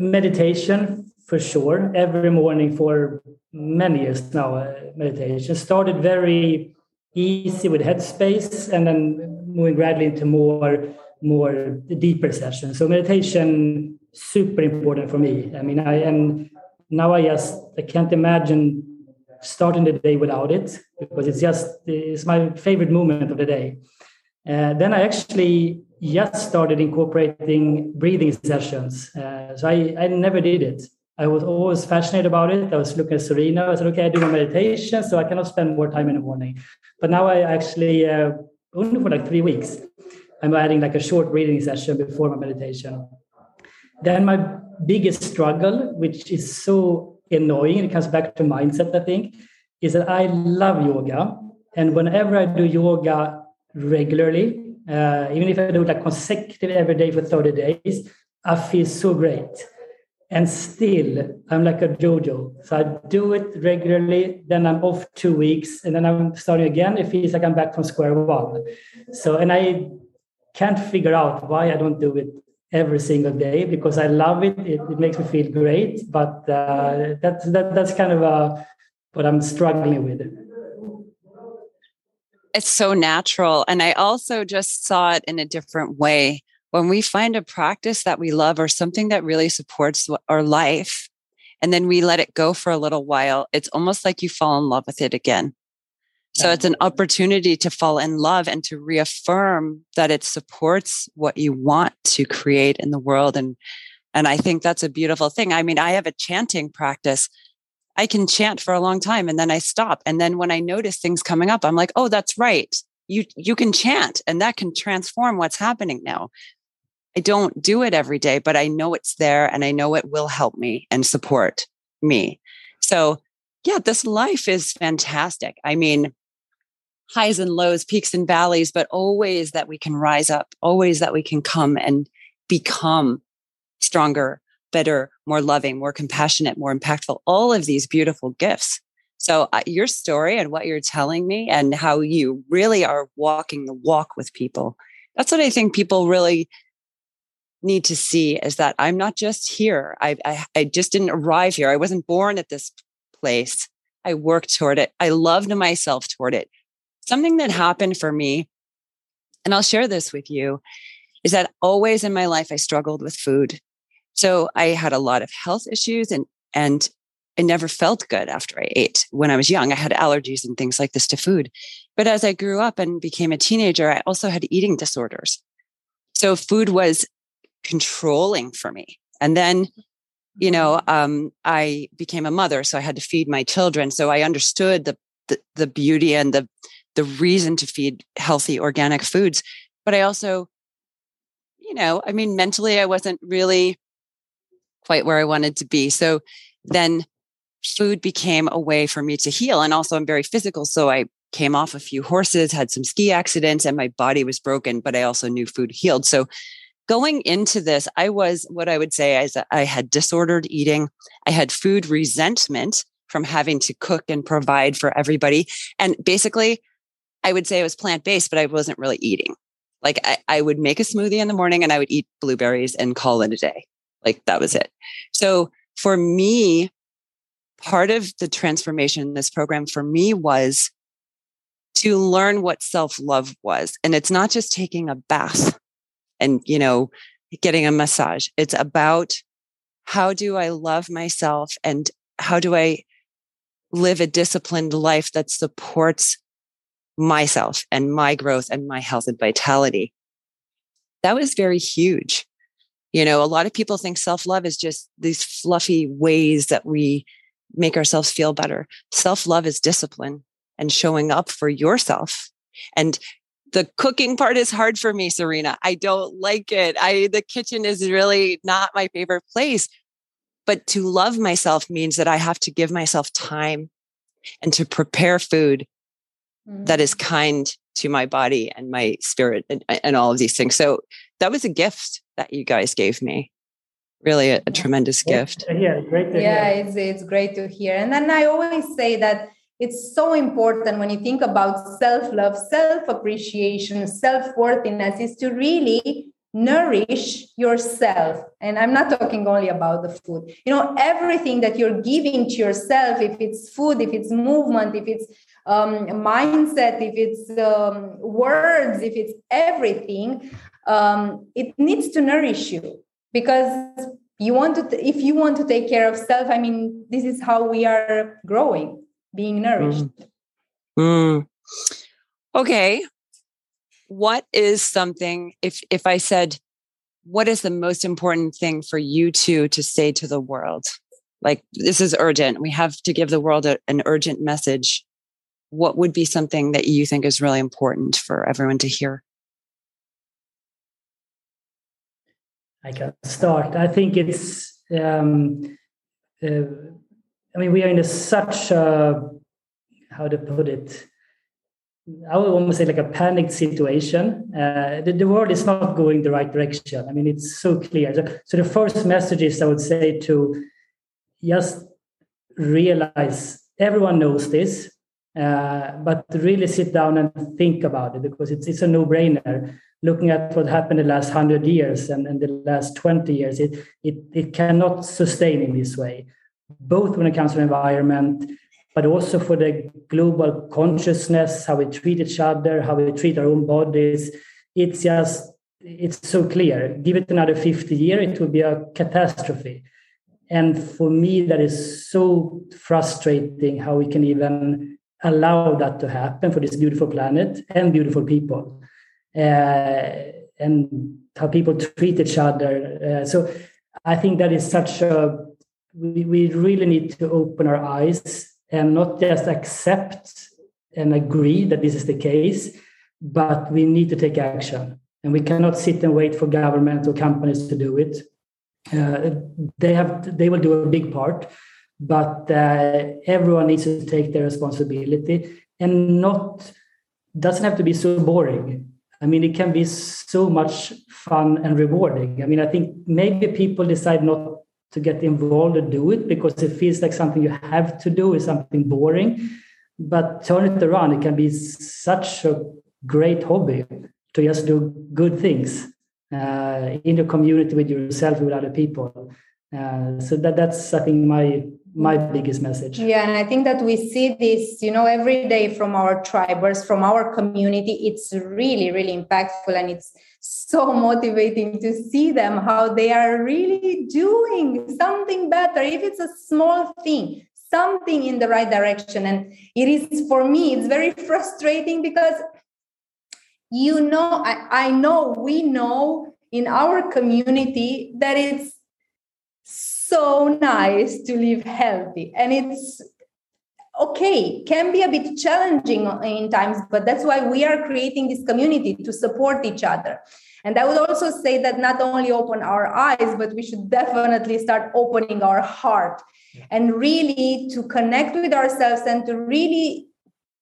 meditation for sure every morning for many years now uh, meditation. Started very easy with headspace and then moving gradually into more more deeper sessions. So meditation super important for me. I mean i and now i just i can't imagine starting the day without it because it's just it's my favorite moment of the day uh, then i actually just started incorporating breathing sessions. Uh, so I, I never did it. I was always fascinated about it. I was looking at Serena. I said, okay, I do my meditation, so I cannot spend more time in the morning. But now I actually, uh, only for like three weeks, I'm adding like a short breathing session before my meditation. Then my biggest struggle, which is so annoying, it comes back to mindset, I think, is that I love yoga. And whenever I do yoga regularly, uh, even if I do like consecutive every day for 30 days, I feel so great. And still, I'm like a JoJo. So I do it regularly, then I'm off two weeks, and then I'm starting again. It feels like I'm back from square one. So, and I can't figure out why I don't do it every single day because I love it. It, it makes me feel great, but uh, that's that, that's kind of uh, what I'm struggling with it's so natural. And I also just saw it in a different way. When we find a practice that we love or something that really supports our life, and then we let it go for a little while, it's almost like you fall in love with it again. So it's an opportunity to fall in love and to reaffirm that it supports what you want to create in the world. And and I think that's a beautiful thing. I mean, I have a chanting practice I can chant for a long time and then I stop. And then when I notice things coming up, I'm like, oh, that's right. You, you can chant and that can transform what's happening now. I don't do it every day, but I know it's there and I know it will help me and support me. So yeah, this life is fantastic. I mean, highs and lows, peaks and valleys, but always that we can rise up, always that we can come and become stronger, better, more loving, more compassionate, more impactful, all of these beautiful gifts. So, uh, your story and what you're telling me, and how you really are walking the walk with people, that's what I think people really need to see is that I'm not just here. I, I, I just didn't arrive here. I wasn't born at this place. I worked toward it. I loved myself toward it. Something that happened for me, and I'll share this with you, is that always in my life I struggled with food. So I had a lot of health issues and and I never felt good after I ate. When I was young, I had allergies and things like this to food. But as I grew up and became a teenager, I also had eating disorders. So food was controlling for me. And then, you know, mm-hmm. um, I became a mother, so I had to feed my children. So I understood the, the, the beauty and the the reason to feed healthy organic foods. But I also, you know, I mean, mentally, I wasn't really quite where I wanted to be. So then food became a way for me to heal. And also, I'm very physical. So I came off a few horses, had some ski accidents, and my body was broken, but I also knew food healed. So going into this, I was what I would say is I had disordered eating, I had food resentment from having to cook and provide for everybody. And basically, I would say it was plant based, but I wasn't really eating. Like I, I would make a smoothie in the morning and I would eat blueberries and call it a day. Like that was it. So for me, part of the transformation in this program for me was to learn what self love was. And it's not just taking a bath and, you know, getting a massage. It's about how do I love myself and how do I live a disciplined life that supports myself and my growth and my health and vitality. That was very huge. You know, a lot of people think self love is just these fluffy ways that we make ourselves feel better. Self love is discipline and showing up for yourself. And the cooking part is hard for me, Serena. I don't like it. I, the kitchen is really not my favorite place. But to love myself means that I have to give myself time and to prepare food that is mm-hmm. kind to my body and my spirit and, and all of these things. So that was a gift that you guys gave me. Really a, a tremendous gift. Yeah, great yeah, it's it's great to hear. And then I always say that it's so important when you think about self-love, self-appreciation, self-worthiness is to really nourish yourself and i'm not talking only about the food you know everything that you're giving to yourself if it's food if it's movement if it's um, mindset if it's um, words if it's everything um, it needs to nourish you. Because you want to if you want to take care of self i mean this is how we are growing being nourished. Mm. Mm. okay. What is something if if i said what is the most important thing for you two to say to the world? Like this is urgent. We have to give the world a, an urgent message what would be something that you think is really important for everyone to hear i can start i think it's um, uh, i mean we are in a such a how to put it I would almost say like a panicked situation. Uh, the, the, world is not going the right direction. I mean, it's so clear. So, so the first message is I would say to just realize everyone knows this, uh, but really sit down and think about it because it's it's a no brainer. Looking at what happened the last hundred years and, and the last twenty years, it it it cannot sustain in this way, both when it comes to environment but also for the global consciousness, how we treat each other, how we treat our own bodies. It's just, it's so clear. Give it another 50 years, it will be a catastrophe. And for me, that is so frustrating how we can even allow that to happen for this beautiful planet and beautiful people. Uh, and how people treat each other. Uh, so I think that is such a, we, we really need to open our eyes and not just accept and agree that this is the case, but we need to take action. And we cannot sit and wait for government or companies to do it. Uh, they have they will do a big part, but uh, everyone needs to take their responsibility and not doesn't have to be so boring. I mean, it can be so much fun and rewarding. I mean, I think maybe people decide not to get involved or do it because it feels like something you have to do is something boring. But turn it around, it can be such a great hobby to just do good things uh, in the community with yourself with other people. Uh, so that that's I think my my biggest message. Yeah, and I think that we see this, you know, every day from our tribers, from our community. It's really, really impactful, and it's so motivating to see them how they are really doing something better, if it's a small thing, something in the right direction. And it is for me, it's very frustrating because you know, I, I know we know in our community that it's so nice to live healthy. And it's okay can be a bit challenging in times but that's why we are creating this community to support each other. And i would also say that not only open our eyes but we should definitely start opening our heart and really to connect with ourselves and to really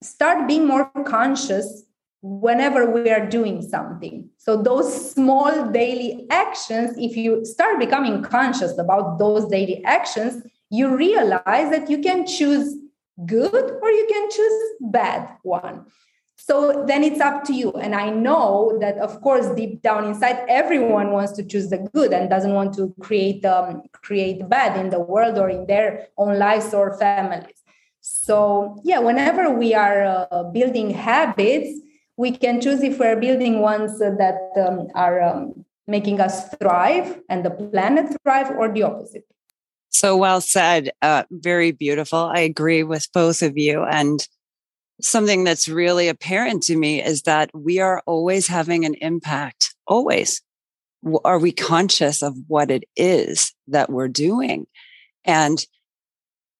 start being more conscious whenever we are doing something. So, those small daily actions, if you start becoming conscious about those daily actions, you realize that you can choose good or you can choose bad one. So then it's up to you. And I know that, of course, deep down inside, everyone wants to choose the good and doesn't want to create um, create bad in the world or in their own lives or families. So yeah, whenever we are uh, building habits, we can choose if we're building ones that um, are um, making us thrive and the planet thrive or the opposite. So well said. Uh, very beautiful. I agree with both of you. And something that's really apparent to me is that we are always having an impact always. Are we conscious of what it is that we're doing? And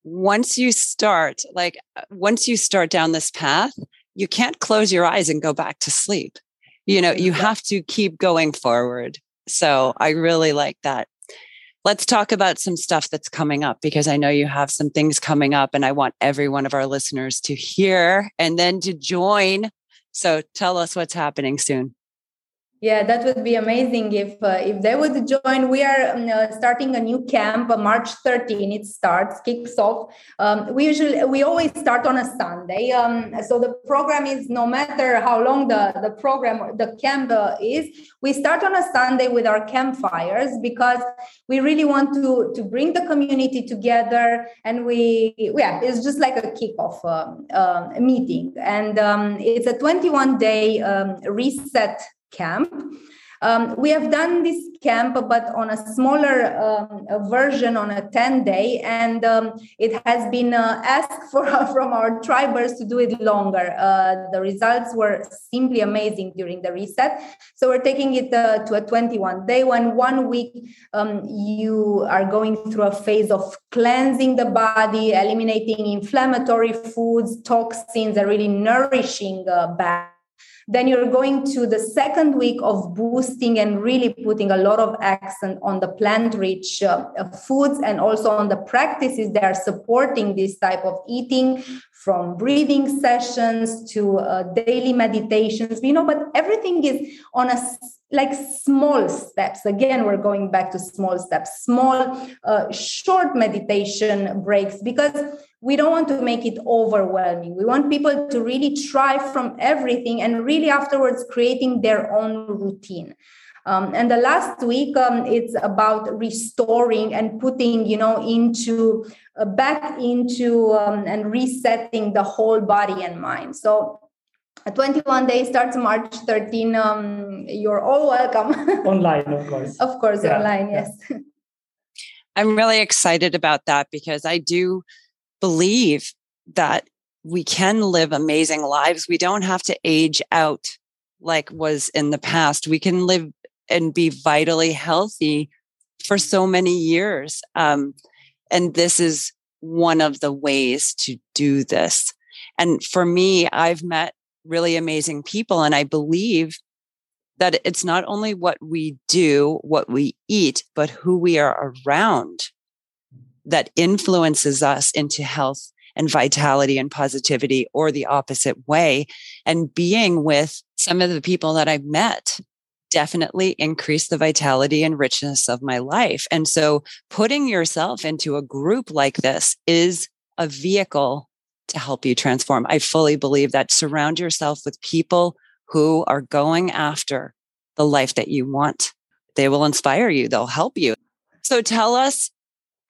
once you start like uh, once you start down this path you can't close your eyes and go back to sleep. You know, you have to keep going forward. So I really like that. Let's talk about some stuff that's coming up because I know you have some things coming up and I want every one of our listeners to hear and then to join. So tell us what's happening soon. Yeah, that would be amazing if uh, if they would join. We are um, uh, starting a new camp, uh, March 13. It starts, kicks off. Um, we usually we always start on a Sunday. Um, so the program is no matter how long the the program the camp uh, is, we start on a Sunday with our campfires because we really want to to bring the community together, and we yeah, it's just like a kickoff um, uh, meeting, and um, it's a 21 day um, reset camp. Um, we have done this camp, but on a smaller um, version on a 10 day, and um, it has been uh, asked for from our tribers to do it longer. Uh, the results were simply amazing during the reset. So we're taking it uh, to a 21 day when one week um, you are going through a phase of cleansing the body, eliminating inflammatory foods, toxins, a really nourishing uh, bath then you're going to the second week of boosting and really putting a lot of accent on the plant rich uh, foods and also on the practices that are supporting this type of eating from breathing sessions to uh, daily meditations. You know but everything is on a like small steps. Again we're going back to small steps small uh, short meditation breaks because we don't want to make it overwhelming. We want people to really try from everything and really afterwards creating their own routine. Um, and the last week, um, it's about restoring and putting, you know, into uh, back into um, and resetting the whole body and mind. So, a 21 day starts March 13. Um, you're all welcome. online, of course. Of course, yeah, online. Yes. I'm really excited about that because I do believe that we can live amazing lives. We don't have to age out like was in the past. We can live and be vitally healthy for so many years. Um, and this is one of the ways to do this. And for me, I've met really amazing people, and I believe that it's not only what we do, what we eat, but who we are around that influences us into health and vitality and positivity or the opposite way. And being with some of the people that I've met definitely increased the vitality and richness of my life. And so putting yourself into a group like this is a vehicle to help you transform. I fully believe that surround yourself with people who are going after the life that you want. They will inspire you, they'll help you. So tell us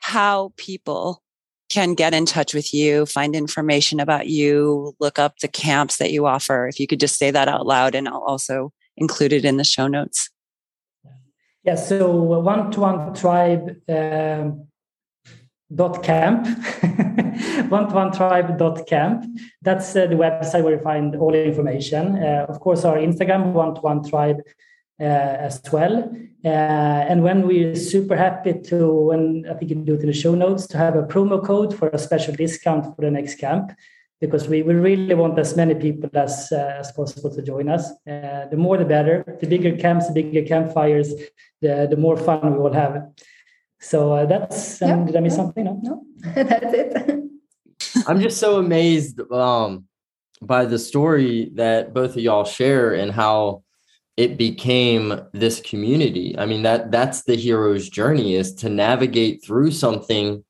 how people can get in touch with you, find information about you, look up the camps that you offer. If you could just say that out loud, and I'll also include it in the show notes. Yeah, so one to one tribe um, dot camp one to one tribe dot camp that's uh, the website where you find all the information uh, of course our instagram one to one tribe as well. Uh, and when we're super happy to, and I think you can do it in the show notes, to have a promo code for a special discount for the next camp, because we, we really want as many people as, uh, as possible to join us. Uh, the more the better. The bigger camps, the bigger campfires, the, the more fun we will have. So uh, that's, um, yep. did I miss something? No, no. that's it. I'm just so amazed um, by the story that both of y'all share and how it became this community. I mean that that's the hero's journey is to navigate through something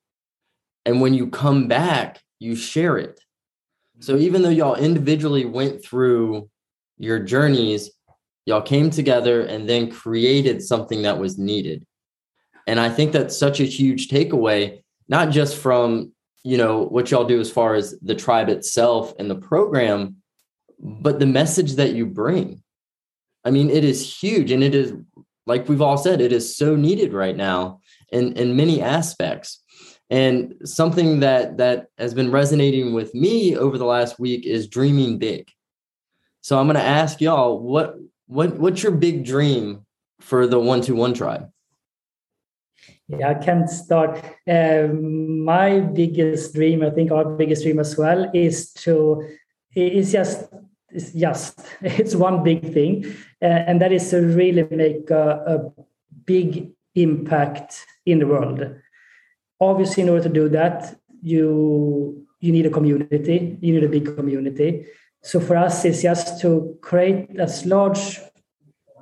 and when you come back, you share it. So even though y'all individually went through your journeys, y'all came together and then created something that was needed. And I think that's such a huge takeaway, not just from, you know, what y'all do as far as the tribe itself and the program, but the message that you bring I mean, it is huge and it is like we've all said, it is so needed right now in, in many aspects. And something that that has been resonating with me over the last week is dreaming big. So I'm going to ask y'all what what what's your big dream for the one to one tribe? Yeah, I can start. Uh, my biggest dream, I think our biggest dream as well, is to is just it's just it's one big thing uh, and that is to really make a, a, big impact in the world. Obviously in order to do that you you need a community you need a big community. So for us it's just to create as large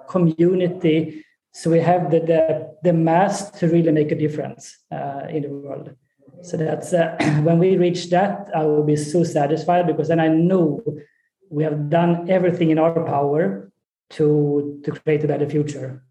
community so we have the the, the mass to really make a difference uh, in the world. So that's uh, when we reach that i will be so satisfied because then i know we have done everything in our power to to create a better future.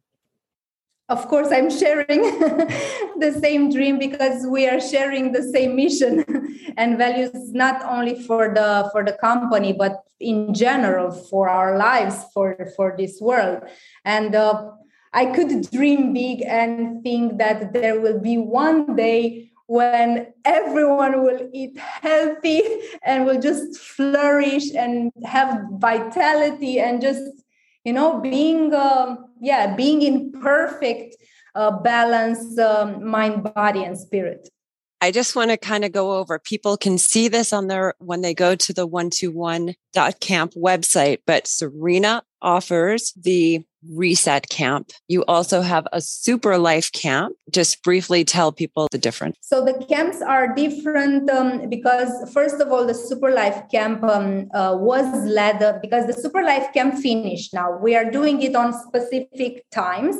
Of course i'm sharing the same dream because we are sharing the same mission and values not only for the for the company but in general for our lives for for this world. And uh, i could dream big and think that there will be one day when everyone will eat healthy and will just flourish and have vitality and just you know being um, yeah being in perfect uh, balance um, mind body and spirit. I just want to kind of go over. People can see this on their when they go to the 121.camp website, but Serena offers the reset camp. You also have a super life camp. Just briefly tell people the difference. So the camps are different um, because, first of all, the super life camp um, uh, was led uh, because the super life camp finished now. We are doing it on specific times.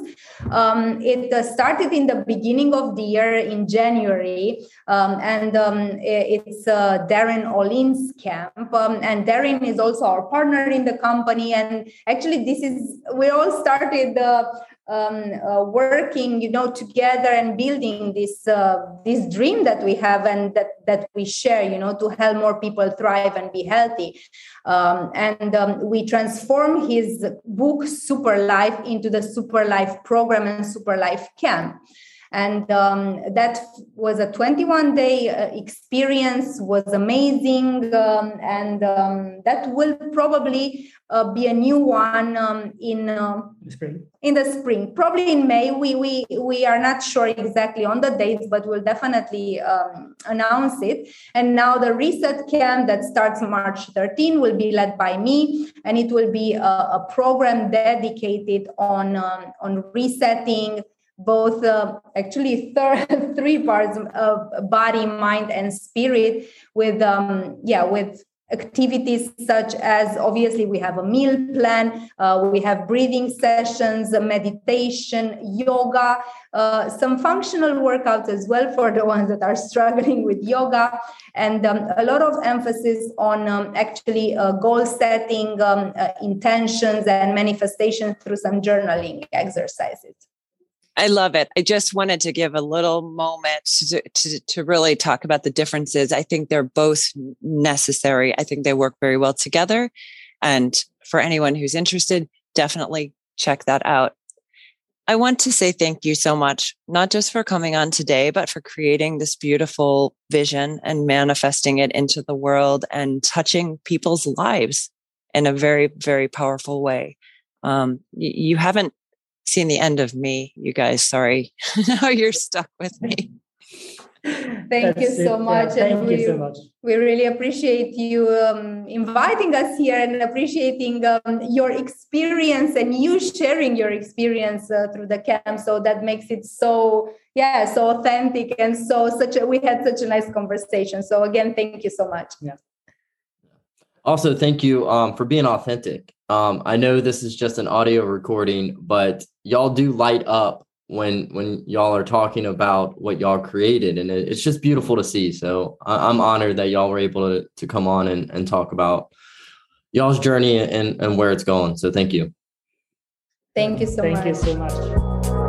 Um, it uh, started in the beginning of the year in January, um, and um, it's uh, Darin Olien's camp. Um, and Darin is also our partner in the company. And actually, this is, we all started uh, um, uh, working, you know, together and building this uh, this dream that we have and that that we share, you know, to help more people thrive and be healthy. Um, and um, we transform his book Super Life into the Super Life program and Super Life Camp and um, that was a 21 day uh, experience was amazing um, and um, that will probably uh, be a new one um, in uh, spring. in the spring. Probably in may. We we we are not sure exactly on the dates but we'll definitely um, announce it. And now the reset camp that starts march 13 will be led by me and it will be a, a program dedicated on um, on resetting both uh, actually third, three parts of body mind and spirit with um, yeah with activities such as obviously we have a meal plan uh, we have breathing sessions meditation yoga uh, some functional workouts as well for the ones that are struggling with yoga. And um, a lot of emphasis on um, actually uh, goal setting um, uh, intentions and manifestation through some journaling exercises I love it. I just wanted to give a little moment to, to, to, really talk about the differences. I think they're both necessary. I think they work very well together. And for anyone who's interested, definitely check that out. I want to say thank you so much, not just for coming on today, but for creating this beautiful vision and manifesting it into the world and touching people's lives in a very, very powerful way. Um, you haven't seen the end of me, you guys. Sorry. now you're stuck with me. Thank That's you so it. much. Yeah, thank we, you so much. We really appreciate you um, inviting us here and appreciating um, your experience and you sharing your experience uh, through the camp. So that makes it so, yeah, so authentic and so such a, we had such a nice conversation. So again, thank you so much. Yeah. Also, thank you um, for being authentic. Um, I know this is just an audio recording, but y'all do light up when when y'all are talking about what y'all created, and it, it's just beautiful to see. So I, am honored that y'all were able to to come on and, and talk about y'all's journey and and where it's going. So thank you. Thank you so thank much. Thank you so much.